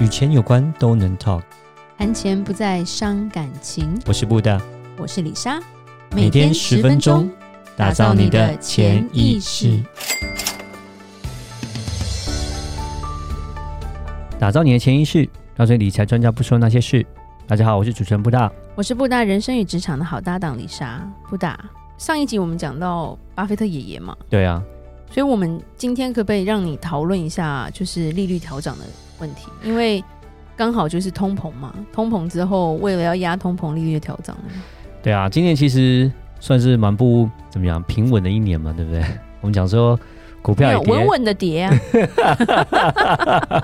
与钱有关都能 talk，谈钱不再伤感情。我是布大，我是李莎，每天十分钟，打造你的潜意识，打造你的潜意识，告诉理财专家不说那些事。大家好，我是主持人布大，我是布大人生与职场的好搭档李莎。布大，上一集我们讲到巴菲特爷爷嘛，对啊，所以我们今天可不可以让你讨论一下，就是利率调涨的问题？因为刚好就是通膨嘛，通膨之后为了要压通膨，利率调涨。对啊，今年其实算是蛮不怎么样平稳的一年嘛，对不对？我们讲说股票也稳稳的跌啊，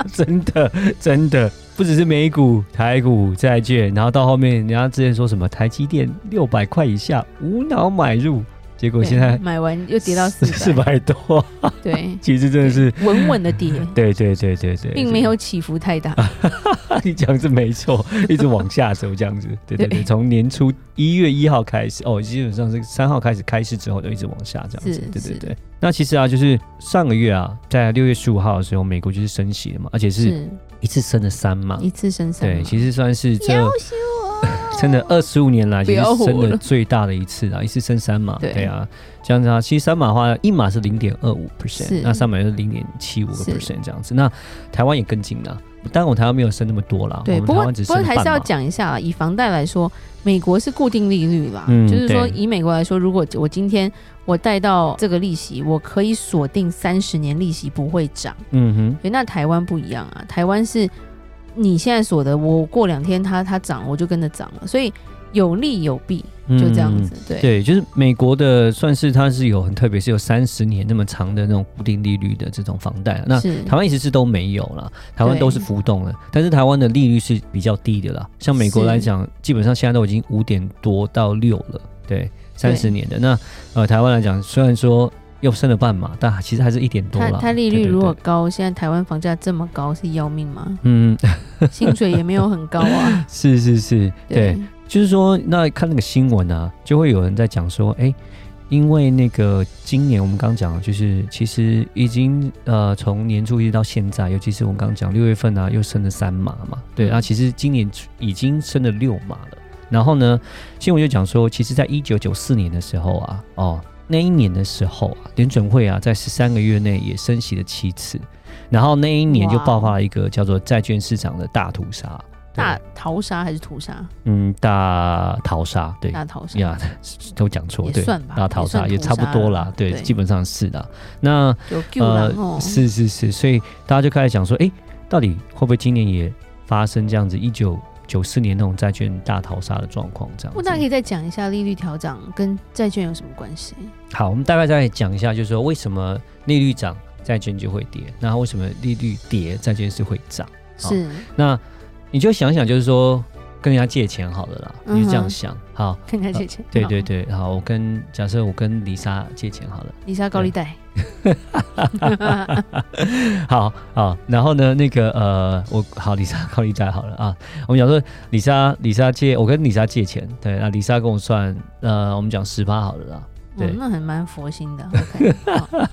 真的真的。不只是美股、台股、债券，然后到后面，人家之前说什么台积电六百块以下无脑买入，结果现在买完又跌到四四百多。对，其实真的是稳稳的跌。对对对对对，并没有起伏太大。你讲的是没错，一直往下走这样子。对对对，从年初一月一号开始，哦，基本上是三号开始开市之后就一直往下这样子。对对对。那其实啊，就是上个月啊，在六月十五号的时候，美国就是升息了嘛，而且是。一次升了三嘛，一次升三，对，其实算是这 真的二十五年来也是升的最大的一次啊，一次升三码，对啊，这样子啊，其实三码的话，一码是零点二五 percent，那三码是零点七五个 percent 这样子，那台湾也跟进了。当然，我台湾没有升那么多啦。对，不过不过还是要讲一下，以房贷来说，美国是固定利率啦。嗯，就是说以美国来说，如果我今天我贷到这个利息，我可以锁定三十年利息不会涨。嗯哼。对，那台湾不一样啊，台湾是你现在锁的，我过两天它它涨，我就跟着涨了，所以。有利有弊，就这样子。嗯、对对，就是美国的，算是它是有很特别，是有三十年那么长的那种固定利率的这种房贷。那台湾一直是都没有了，台湾都是浮动的。但是台湾的利率是比较低的啦。像美国来讲，基本上现在都已经五点多到六了。对，三十年的。那呃，台湾来讲，虽然说又升了半码，但其实还是一点多了。它利率如果高，对对对，现在台湾房价这么高，是要命吗？嗯，薪水也没有很高啊。是是是，对。对就是说，那看那个新闻啊，就会有人在讲说，哎，因为那个今年我们刚讲，就是其实已经呃从年初一直到现在，尤其是我们刚讲六月份啊，又升了三码嘛，对，啊，其实今年已经升了六码了。然后呢，新闻就讲说，其实在一九九四年的时候啊，哦，那一年的时候啊，联准会啊，在十三个月内也升息了七次，然后那一年就爆发了一个叫做债券市场的大屠杀。大逃杀还是屠杀？嗯，大逃杀，对，大逃杀。呀，都讲错，对，大逃杀也，也差不多啦，对，对，基本上是的。那呃，是是是，所以大家就开始想说，哎，到底会不会今年也发生这样子一九九四年那种债券大逃杀的状况？这样，我大家可以再讲一下利率调整跟债券有什么关系？好，我们大概再讲一下，就是说为什么利率涨，债券就会跌？那为什么利率跌，债券是会涨？是那。你就想想，就是说跟人家借钱好了啦，嗯、你就这样想，好，跟人家借钱，对对对，好，我跟假设我跟丽莎借钱好了，丽莎高利贷，好好，然后呢，那个呃，我好李莎高利贷好了啊，我们讲说李莎李莎借，我跟李莎借钱，对，那李莎跟我算，呃，我们讲十趴好了啦。对，哦、那还蛮佛心的。Okay,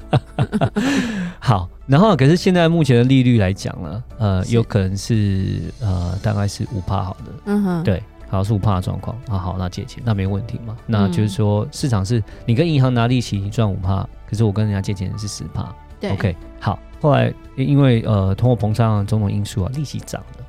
好，好，然后可是现在目前的利率来讲呢，呃，有可能是呃，大概是五趴好的。嗯哼，对，好是五趴的状况。啊，好，那借钱那没问题嘛？那就是说市场是你跟银行拿利息，你赚五趴，可是我跟人家借钱是十趴。对，OK，好。后来因为呃通货膨胀种种因素啊，利息涨了。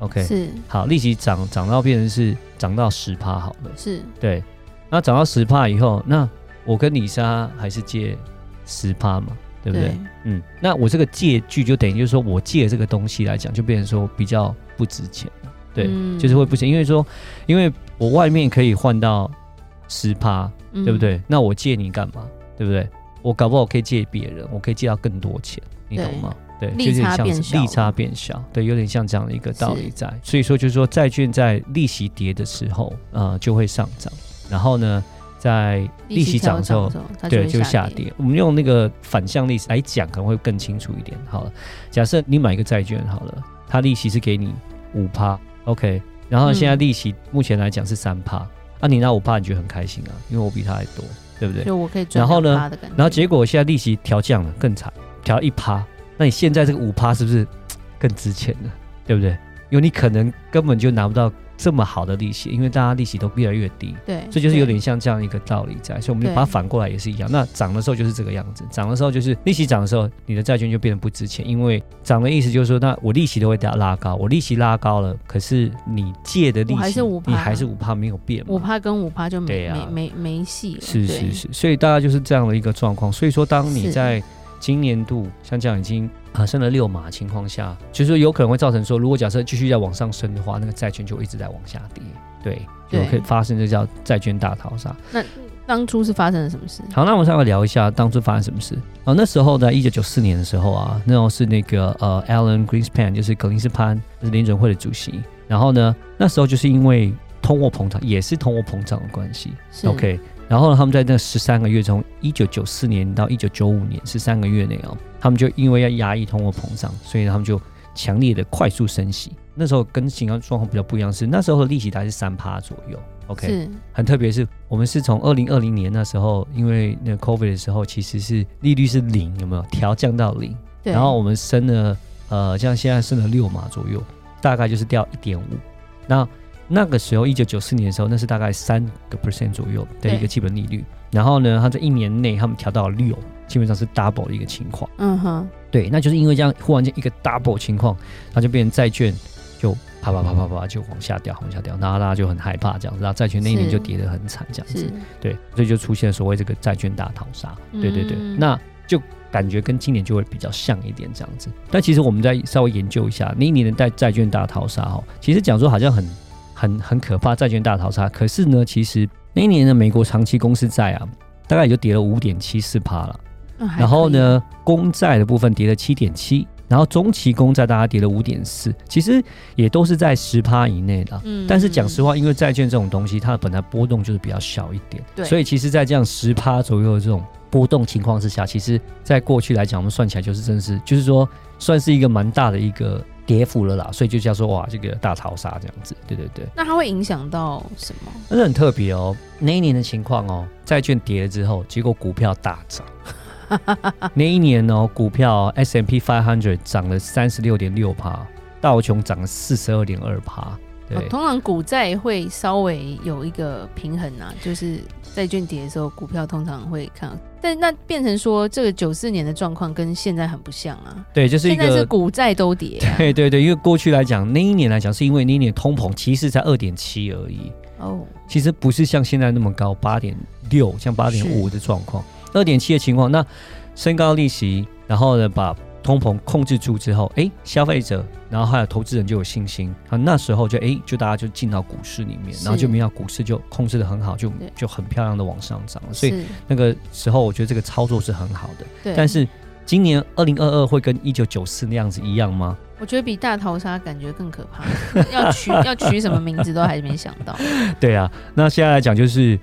OK，是好，利息涨涨到变成是涨到十趴好了。是对，那涨到十趴以后，那我跟李莎还是借十趴嘛，对不对？对嗯，那我这个借据就等于就是说我借这个东西来讲，就变成说比较不值钱了，对，嗯、就是会不行，因为说，因为我外面可以换到十趴，对不对？嗯、那我借你干嘛？对不对？我搞不好可以借别人，我可以借到更多钱，你懂吗？对，利差变小，利差变小，对，有点像这样的一个道理在。所以说，就是说债券在利息跌的时候，呃，就会上涨，然后呢，在利息涨的时候，对，就下跌。我们用那个反向例子来讲，可能会更清楚一点。好了，假设你买一个债券好了，它利息是给你五趴，OK，然后现在利息目前来讲是三趴，啊，你拿五趴，你觉得很开心啊？因为我比他还多，对不对？就我可以赚。然后呢，然后结果现在利息调降了，更惨，调一趴，那你现在这个五趴是不是更值钱了？对不对？因为你可能根本就拿不到。这么好的利息，因为大家利息都越来越低，对，这就是有点像这样一个道理在，所以我们就把它反过来也是一样。那涨的时候就是这个样子，涨的时候就是利息涨的时候，你的债券就变得不值钱，因为涨的意思就是说，那我利息都会拉拉高，我利息拉高了，可是你借的利息还是五，你还是五趴没有变，五趴跟五趴就没、啊、没没没戏了。是是是，所以大家就是这样的一个状况。所以说，当你在今年度像这样已经。啊，升了六码的情况下，就是说有可能会造成说，如果假设继续在往上升的话，那个债券就一直在往下跌，对，就可以发生这叫债券大逃杀。那当初是发生了什么事？好，那我们稍微聊一下当初发生什么事。啊，那时候在一九九四年的时候啊，那时候是那个呃，Alan Greenspan，就是格林斯潘，是联准会的主席。然后呢，那时候就是因为通货膨胀，也是通货膨胀的关系。OK。然后呢，他们在那十三个月，从一九九四年到一九九五年十三个月内哦，他们就因为要压抑通货膨胀，所以他们就强烈的快速升息。那时候跟情况状况比较不一样，是那时候的利息大概是三趴左右。OK，很特别，是我们是从二零二零年那时候，因为那个 COVID 的时候，其实是利率是零，有没有调降到零？对。然后我们升了，呃，像现在升了六码左右，大概就是掉一点五。那那个时候，一九九四年的时候，那是大概三个 percent 左右的一个基本利率。然后呢，他在一年内他们调到了六，基本上是 double 的一个情况。嗯哼，对，那就是因为这样，忽然间一个 double 情况，它就变成债券就啪啪啪啪啪就往下掉，往下掉，然后大家就很害怕这样子，然后债券那一年就跌得很惨这样子。对，所以就出现所谓这个债券大逃杀。对对对，那就感觉跟今年就会比较像一点这样子。但其实我们再稍微研究一下那一年的债债券大逃杀哦，其实讲说好像很。很很可怕，债券大逃杀。可是呢，其实那一年的美国长期公司债啊，大概也就跌了五点七四趴了。然后呢，公债的部分跌了七点七，然后中期公债大家跌了五点四，其实也都是在十趴以内的。嗯，但是讲实话，因为债券这种东西，它本来波动就是比较小一点，对，所以其实，在这样十趴左右的这种波动情况之下，其实在过去来讲，我们算起来就是真是，就是说算是一个蛮大的一个。跌幅了啦，所以就叫做哇，这个大逃杀这样子，对对对。那它会影响到什么？那是很特别哦。那一年的情况哦，债券跌了之后，结果股票大涨。那一年哦，股票 S M P 500涨了三十六点六趴，道琼涨了四十二点二趴。通常股债会稍微有一个平衡啊，就是债券跌的时候，股票通常会看。但那变成说，这个九四年的状况跟现在很不像啊。对，就是一个现在是股债都跌、啊。对对对，因为过去来讲，那一年来讲，是因为那一年通膨其实才二点七而已。哦，其实不是像现在那么高，八点六，像八点五的状况，二点七的情况，那升高利息，然后呢把。通膨控制住之后，哎，消费者，然后还有投资人就有信心啊。那时候就哎，就大家就进到股市里面，然后就没有股市就控制的很好，就就很漂亮的往上涨了。所以那个时候，我觉得这个操作是很好的。对。但是今年二零二二会跟一九九四那样子一样吗？我觉得比大逃杀感觉更可怕。要取 要取什么名字都还是没想到。对啊，那现在来讲就是，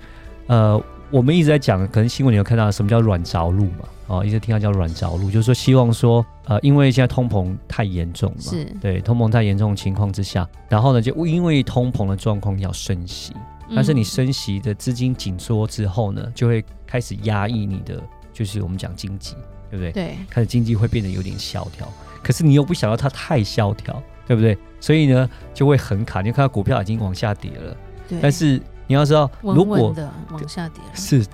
呃，我们一直在讲，可能新闻你有看到什么叫软着陆嘛？哦，一直听到叫软着陆，就是说希望说，呃，因为现在通膨太严重嘛，是对通膨太严重的情况之下，然后呢，就因为通膨的状况要升息，但是你升息的资金紧缩之后呢，就会开始压抑你的，就是我们讲经济，对不对？对，开始经济会变得有点萧条，可是你又不想要它太萧条，对不对？所以呢，就会很卡。你看到股票已经往下跌了，对，但是你要知道，如果稳稳的往下跌了，是。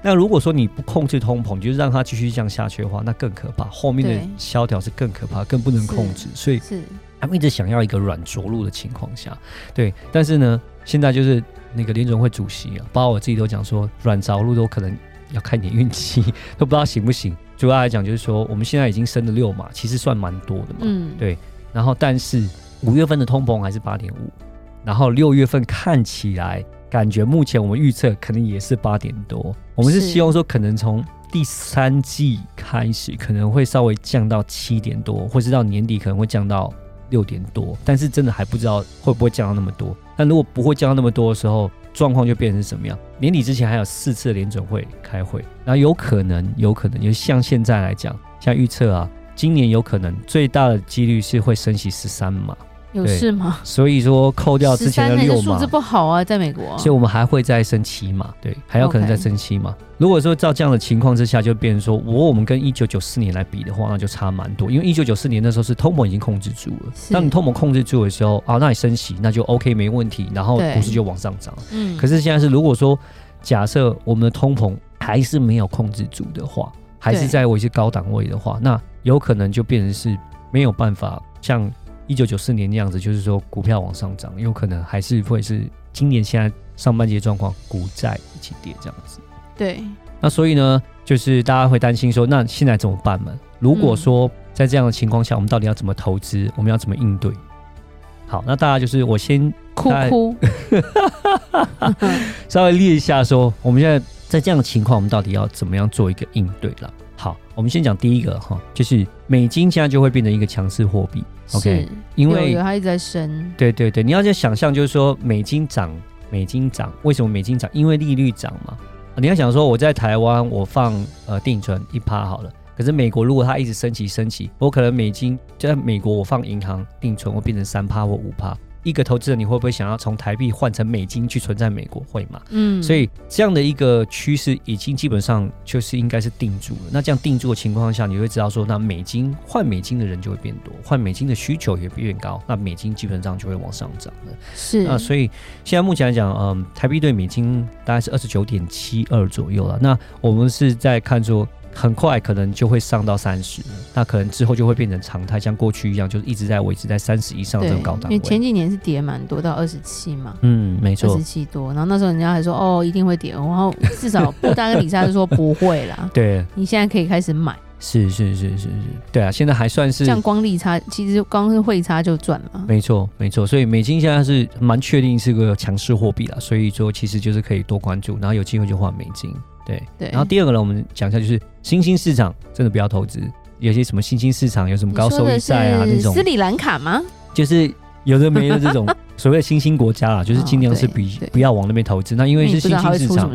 那如果说你不控制通膨，就是让它继续这样下去的话，那更可怕。后面的萧条是更可怕，更不能控制。所以，是他们一直想要一个软着陆的情况下，对。但是呢，现在就是那个联准会主席啊，包括我自己都讲说，软着陆都可能要看点运气，都不知道行不行。主要来讲就是说，我们现在已经升了六码，其实算蛮多的嘛。嗯，对。然后，但是五月份的通膨还是八点五，然后六月份看起来。感觉目前我们预测可能也是八点多，我们是希望说可能从第三季开始可能会稍微降到七点多，或是到年底可能会降到六点多，但是真的还不知道会不会降到那么多。但如果不会降到那么多的时候，状况就变成什么样？年底之前还有四次联准会开会，然后有可能，有可能，就像现在来讲，像预测啊，今年有可能最大的几率是会升息十三码。有事吗？所以说扣掉之前的六码，数字不好啊，在美国、啊，所以我们还会再升七码，对，还有可能再升七码。如果说照这样的情况之下，就变成说，我我们跟一九九四年来比的话，那就差蛮多。因为一九九四年那时候是通膨已经控制住了，当你通膨控制住的时候啊，那你升息那就 OK 没问题，然后股市就往上涨。嗯，可是现在是如果说假设我们的通膨还是没有控制住的话，还是在维持高档位的话，那有可能就变成是没有办法像。一九九四年那样子，就是说股票往上涨，有可能还是会是今年现在上半季状况，股债一起跌这样子。对，那所以呢，就是大家会担心说，那现在怎么办呢？如果说在这样的情况下，我们到底要怎么投资？我们要怎么应对？好，那大家就是我先哭哭，稍微列一下说，我们现在在这样的情况，我们到底要怎么样做一个应对了？好，我们先讲第一个哈，就是美金现在就会变成一个强势货币。OK，因为它一直在升。对对对，你要在想象，就是说美金涨，美金涨，为什么美金涨？因为利率涨嘛。你要想说，我在台湾我放呃定存一趴好了，可是美国如果它一直升息升息，我可能美金就在美国我放银行定存，我变成三趴或五趴。一个投资人，你会不会想要从台币换成美金去存在美国？会嘛？嗯，所以这样的一个趋势已经基本上就是应该是定住了。那这样定住的情况下，你会知道说，那美金换美金的人就会变多，换美金的需求也变高，那美金基本上就会往上涨了。是啊所以现在目前来讲，嗯，台币对美金大概是二十九点七二左右了。那我们是在看说。很快可能就会上到三十，那可能之后就会变成常态，像过去一样，就是一直在维持在三十以上这种高档。因为前几年是跌蛮多，到二十七嘛。嗯，没错，二十七多。然后那时候人家还说哦，一定会跌，然后至少布大跟李莎就说不会啦。对，你现在可以开始买。是是是是是，对啊，现在还算是像光利差，其实光是汇差就赚了。没错没错，所以美金现在是蛮确定是个强势货币了，所以说其实就是可以多关注，然后有机会就换美金。对对，然后第二个呢，我们讲一下，就是新兴市场真的不要投资，有些什么新兴市场有什么高收益债啊那种。斯里兰卡吗？就是有的没的这种所谓的新兴国家啦，就是尽量是比不要往那边投资。那因为是新兴市场，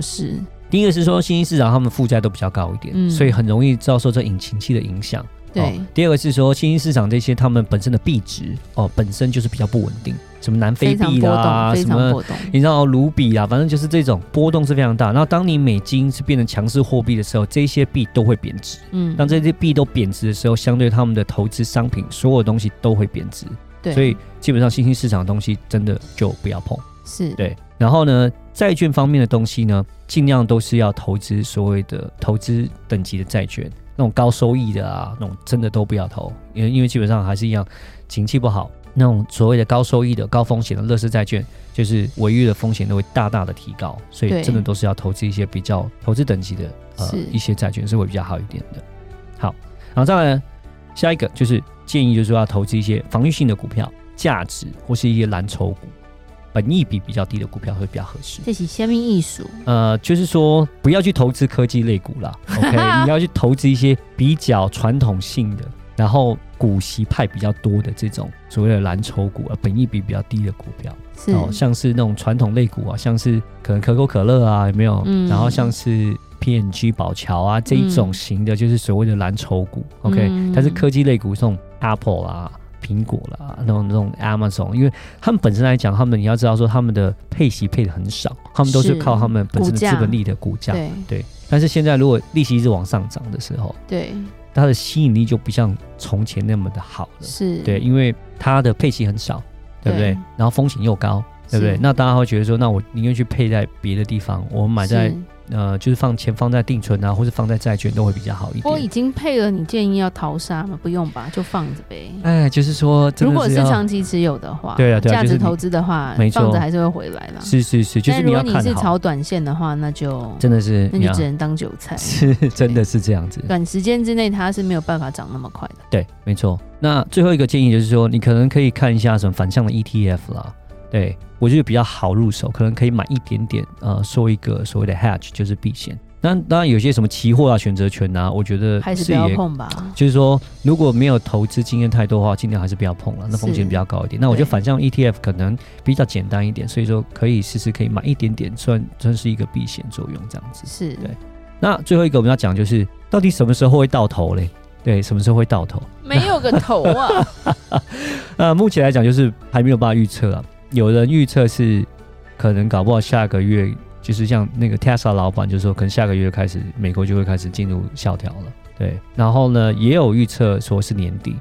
第一个是说新兴市场他们负债都比较高一点，嗯、所以很容易遭受这引擎器的影响。对、哦，第二个是说新兴市场这些他们本身的币值哦本身就是比较不稳定。什么南非币啊，什么你知道卢比啊，反正就是这种波动是非常大。然后当你美金是变成强势货币的时候，这些币都会贬值。嗯，当这些币都贬值的时候，相对他们的投资商品，所有东西都会贬值。对，所以基本上新兴市场的东西真的就不要碰。是对。然后呢，债券方面的东西呢，尽量都是要投资所谓的投资等级的债券，那种高收益的啊，那种真的都不要投，因为因为基本上还是一样，景气不好。那种所谓的高收益的高风险的乐视债券，就是违约的风险都会大大的提高，所以真的都是要投资一些比较投资等级的呃一些债券是会比较好一点的。好，然后再来呢，下一个就是建议就是说要投资一些防御性的股票，价值或是一些蓝筹股，本益比比较低的股票会比较合适。这是虾米艺术？呃，就是说不要去投资科技类股啦，OK？你要去投资一些比较传统性的。然后股息派比较多的这种所谓的蓝筹股啊，本益比比较低的股票，是哦，像是那种传统类股啊，像是可能可口可乐啊，有没有？嗯。然后像是 PNG 宝桥啊这一种型的，就是所谓的蓝筹股。嗯、OK，但是科技类股，这种 Apple 啊、苹果啦，那种那种 Amazon，因为他们本身来讲，他们你要知道说，他们的配息配的很少，他们都是靠他们本身的资本利的股价。对对。但是现在如果利息一直往上涨的时候，对。它的吸引力就不像从前那么的好了，是对，因为它的配息很少，对不对？然后风险又高，对不对？那大家会觉得说，那我宁愿去配在别的地方，我买在。呃，就是放钱放在定存啊，或是放在债券都会比较好一点。我已经配了，你建议要淘沙吗？不用吧，就放着呗。哎，就是说是，如果是长期持有的话，对啊，对啊，价值投资的话，没错，放着还是会回来啦。是是是，就是你要看。如果你是炒短线的话，那就真的是，那就只能当韭菜。是，真的是这样子。短时间之内它是没有办法涨那么快的。对，没错。那最后一个建议就是说，你可能可以看一下什么反向的 ETF 啦。对，我觉得比较好入手，可能可以买一点点，呃，收一个所谓的 hedge，就是避险。那当然有些什么期货啊、选择权啊，我觉得还是不要碰吧。就是说，如果没有投资经验太多的话，尽量还是不要碰了，那风险比较高一点。那我觉得反向 ETF 可能比较简单一点，所以说可以试试，可以买一点点，算算是一个避险作用这样子。是，对。那最后一个我们要讲就是，到底什么时候会到头嘞？对，什么时候会到头？没有个头啊！呃，目前来讲就是还没有办法预测啊。有人预测是可能搞不好下个月，就是像那个 Tesla 老板就说，可能下个月开始美国就会开始进入萧条了。对，然后呢，也有预测说是年底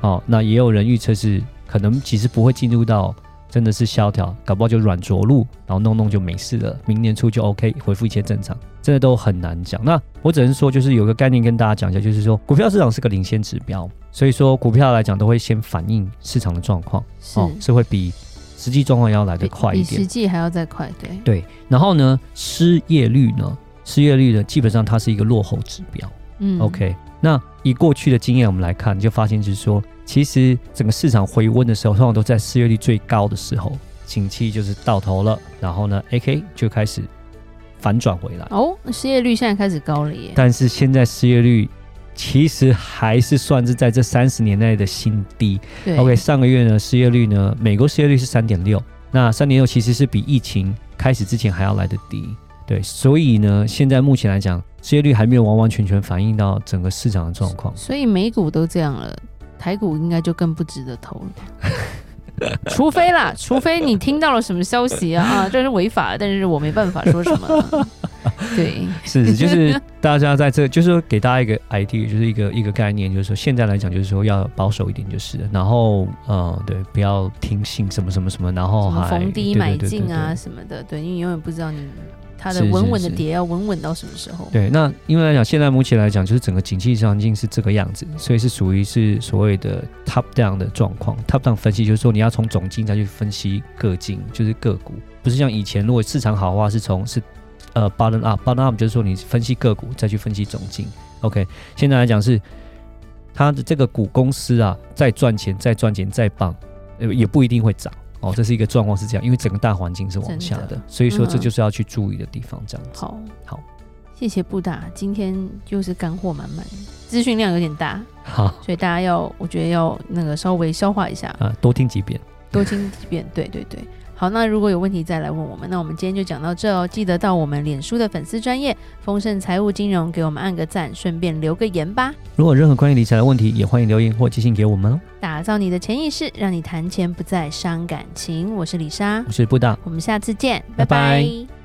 哦，那也有人预测是可能其实不会进入到。真的是萧条，搞不好就软着陆，然后弄弄就没事了。明年初就 OK，恢复一切正常，真的都很难讲。那我只能说，就是有个概念跟大家讲一下，就是说股票市场是个领先指标，所以说股票来讲都会先反映市场的状况，是、哦、是会比实际状况要来得快一点，比实际还要再快，对对。然后呢，失业率呢，失业率呢，基本上它是一个落后指标，嗯，OK。那以过去的经验我们来看，你就发现就是说。其实整个市场回温的时候，通常都在失业率最高的时候，景气就是到头了，然后呢，AK 就开始反转回来。哦，失业率现在开始高了耶！但是现在失业率其实还是算是在这三十年内的新低。对，OK，上个月呢，失业率呢，美国失业率是三点六，那三点六其实是比疫情开始之前还要来得低。对，所以呢，现在目前来讲，失业率还没有完完全全反映到整个市场的状况。所以美股都这样了。台股应该就更不值得投了，除非啦，除非你听到了什么消息啊啊，这是违法的，但是我没办法说什么。对，是就是大家在这，就是说给大家一个 idea，就是一个一个概念，就是说现在来讲，就是说要保守一点，就是然后嗯，对，不要听信什么什么什么，然后还逢低买进啊什么的，对，你永远不知道你。它的稳稳的跌要稳稳到什么时候？对，那因为来讲，现在目前来讲，就是整个景气环境是这个样子，所以是属于是所谓的 top down 的状况。top down 分析就是说，你要从总经再去分析各经，就是个股，不是像以前，如果市场好的话是从是呃 bottom up，bottom up 就是说你分析个股再去分析总经。OK，现在来讲是它的这个股公司啊，再赚钱，再赚钱，再棒，也不一定会涨。哦，这是一个状况是这样，因为整个大环境是往下的，的所以说这就是要去注意的地方。这样子，好，好，谢谢布达，今天就是干货满满，资讯量有点大，好，所以大家要，我觉得要那个稍微消化一下啊，多听几遍，多听几遍，对对对。好，那如果有问题再来问我们。那我们今天就讲到这哦，记得到我们脸书的粉丝专业丰盛财务金融给我们按个赞，顺便留个言吧。如果有任何关于理财的问题，也欢迎留言或寄信给我们哦。打造你的潜意识，让你谈钱不再伤感情。我是李莎，我是布达，我们下次见，拜拜。拜拜。